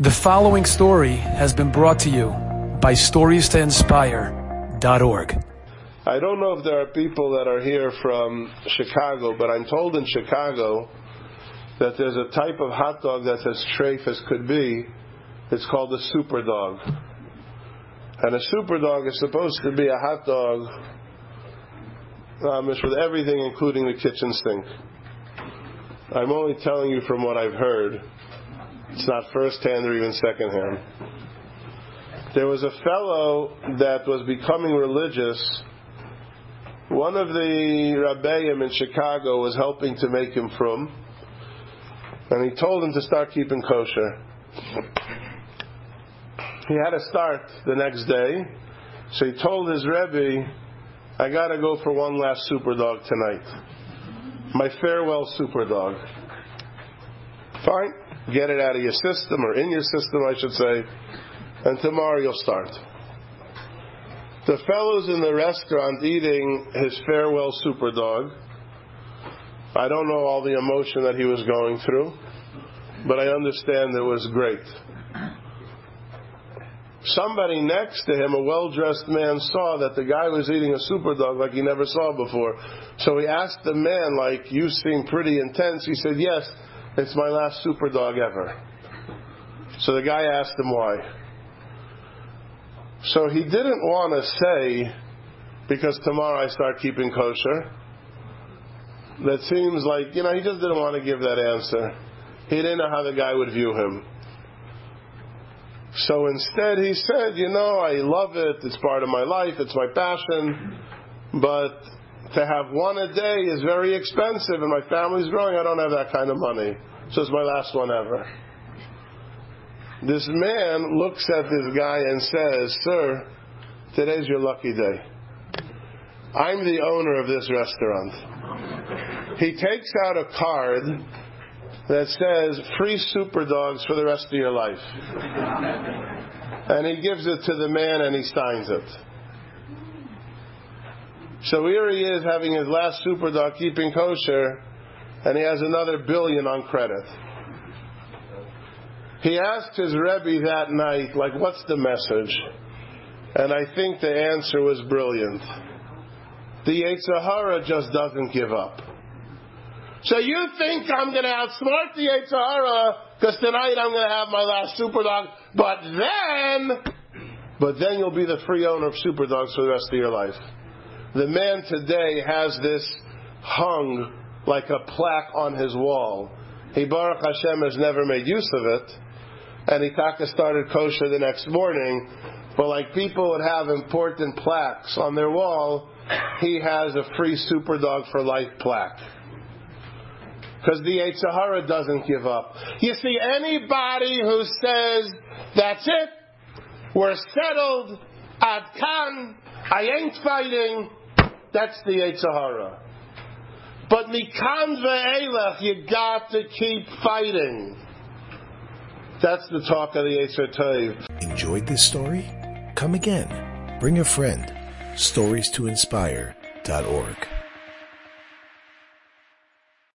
The following story has been brought to you by StoriesToInspire.org. I don't know if there are people that are here from Chicago, but I'm told in Chicago that there's a type of hot dog that's as treif as could be. It's called a super dog. And a super dog is supposed to be a hot dog um, with everything, including the kitchen sink. I'm only telling you from what I've heard. It's not first hand or even second hand. There was a fellow that was becoming religious. One of the rabbeim in Chicago was helping to make him frum, and he told him to start keeping kosher. He had to start the next day, so he told his rebbe, "I got to go for one last super dog tonight. My farewell super dog." Fine get it out of your system, or in your system, I should say, and tomorrow you'll start. The fellow's in the restaurant eating his farewell super dog. I don't know all the emotion that he was going through, but I understand it was great. Somebody next to him, a well dressed man, saw that the guy was eating a super dog like he never saw before. So he asked the man, like, you seem pretty intense. He said, yes, it's my last super dog ever. So the guy asked him why. So he didn't want to say, because tomorrow I start keeping kosher. That seems like, you know, he just didn't want to give that answer. He didn't know how the guy would view him. So instead he said, you know, I love it, it's part of my life, it's my passion, but to have one a day is very expensive and my family's growing, I don't have that kind of money. So it's my last one ever. This man looks at this guy and says, Sir, today's your lucky day. I'm the owner of this restaurant. He takes out a card that says free super dogs for the rest of your life. And he gives it to the man and he signs it. So here he is having his last super dog keeping kosher and he has another billion on credit. He asked his Rebbe that night, like, what's the message? And I think the answer was brilliant. The Yetzer Hara just doesn't give up. So you think I'm going to outsmart the Yetzer Hara because tonight I'm going to have my last super dog, but then, but then you'll be the free owner of super dogs for the rest of your life. The man today has this hung like a plaque on his wall. He Baruch Hashem has never made use of it, and he taka started kosher the next morning. But like people would have important plaques on their wall, he has a free super dog for life plaque. Because the Yetzer Hara doesn't give up. You see, anybody who says, that's it, we're settled, ad kan, I ain't fighting, that's the Yetzer Hara. But mikan ve'elech, you got to keep fighting. That's the talk of the Tov. Enjoyed this story? Come again. Bring a friend. Stories to inspire.org.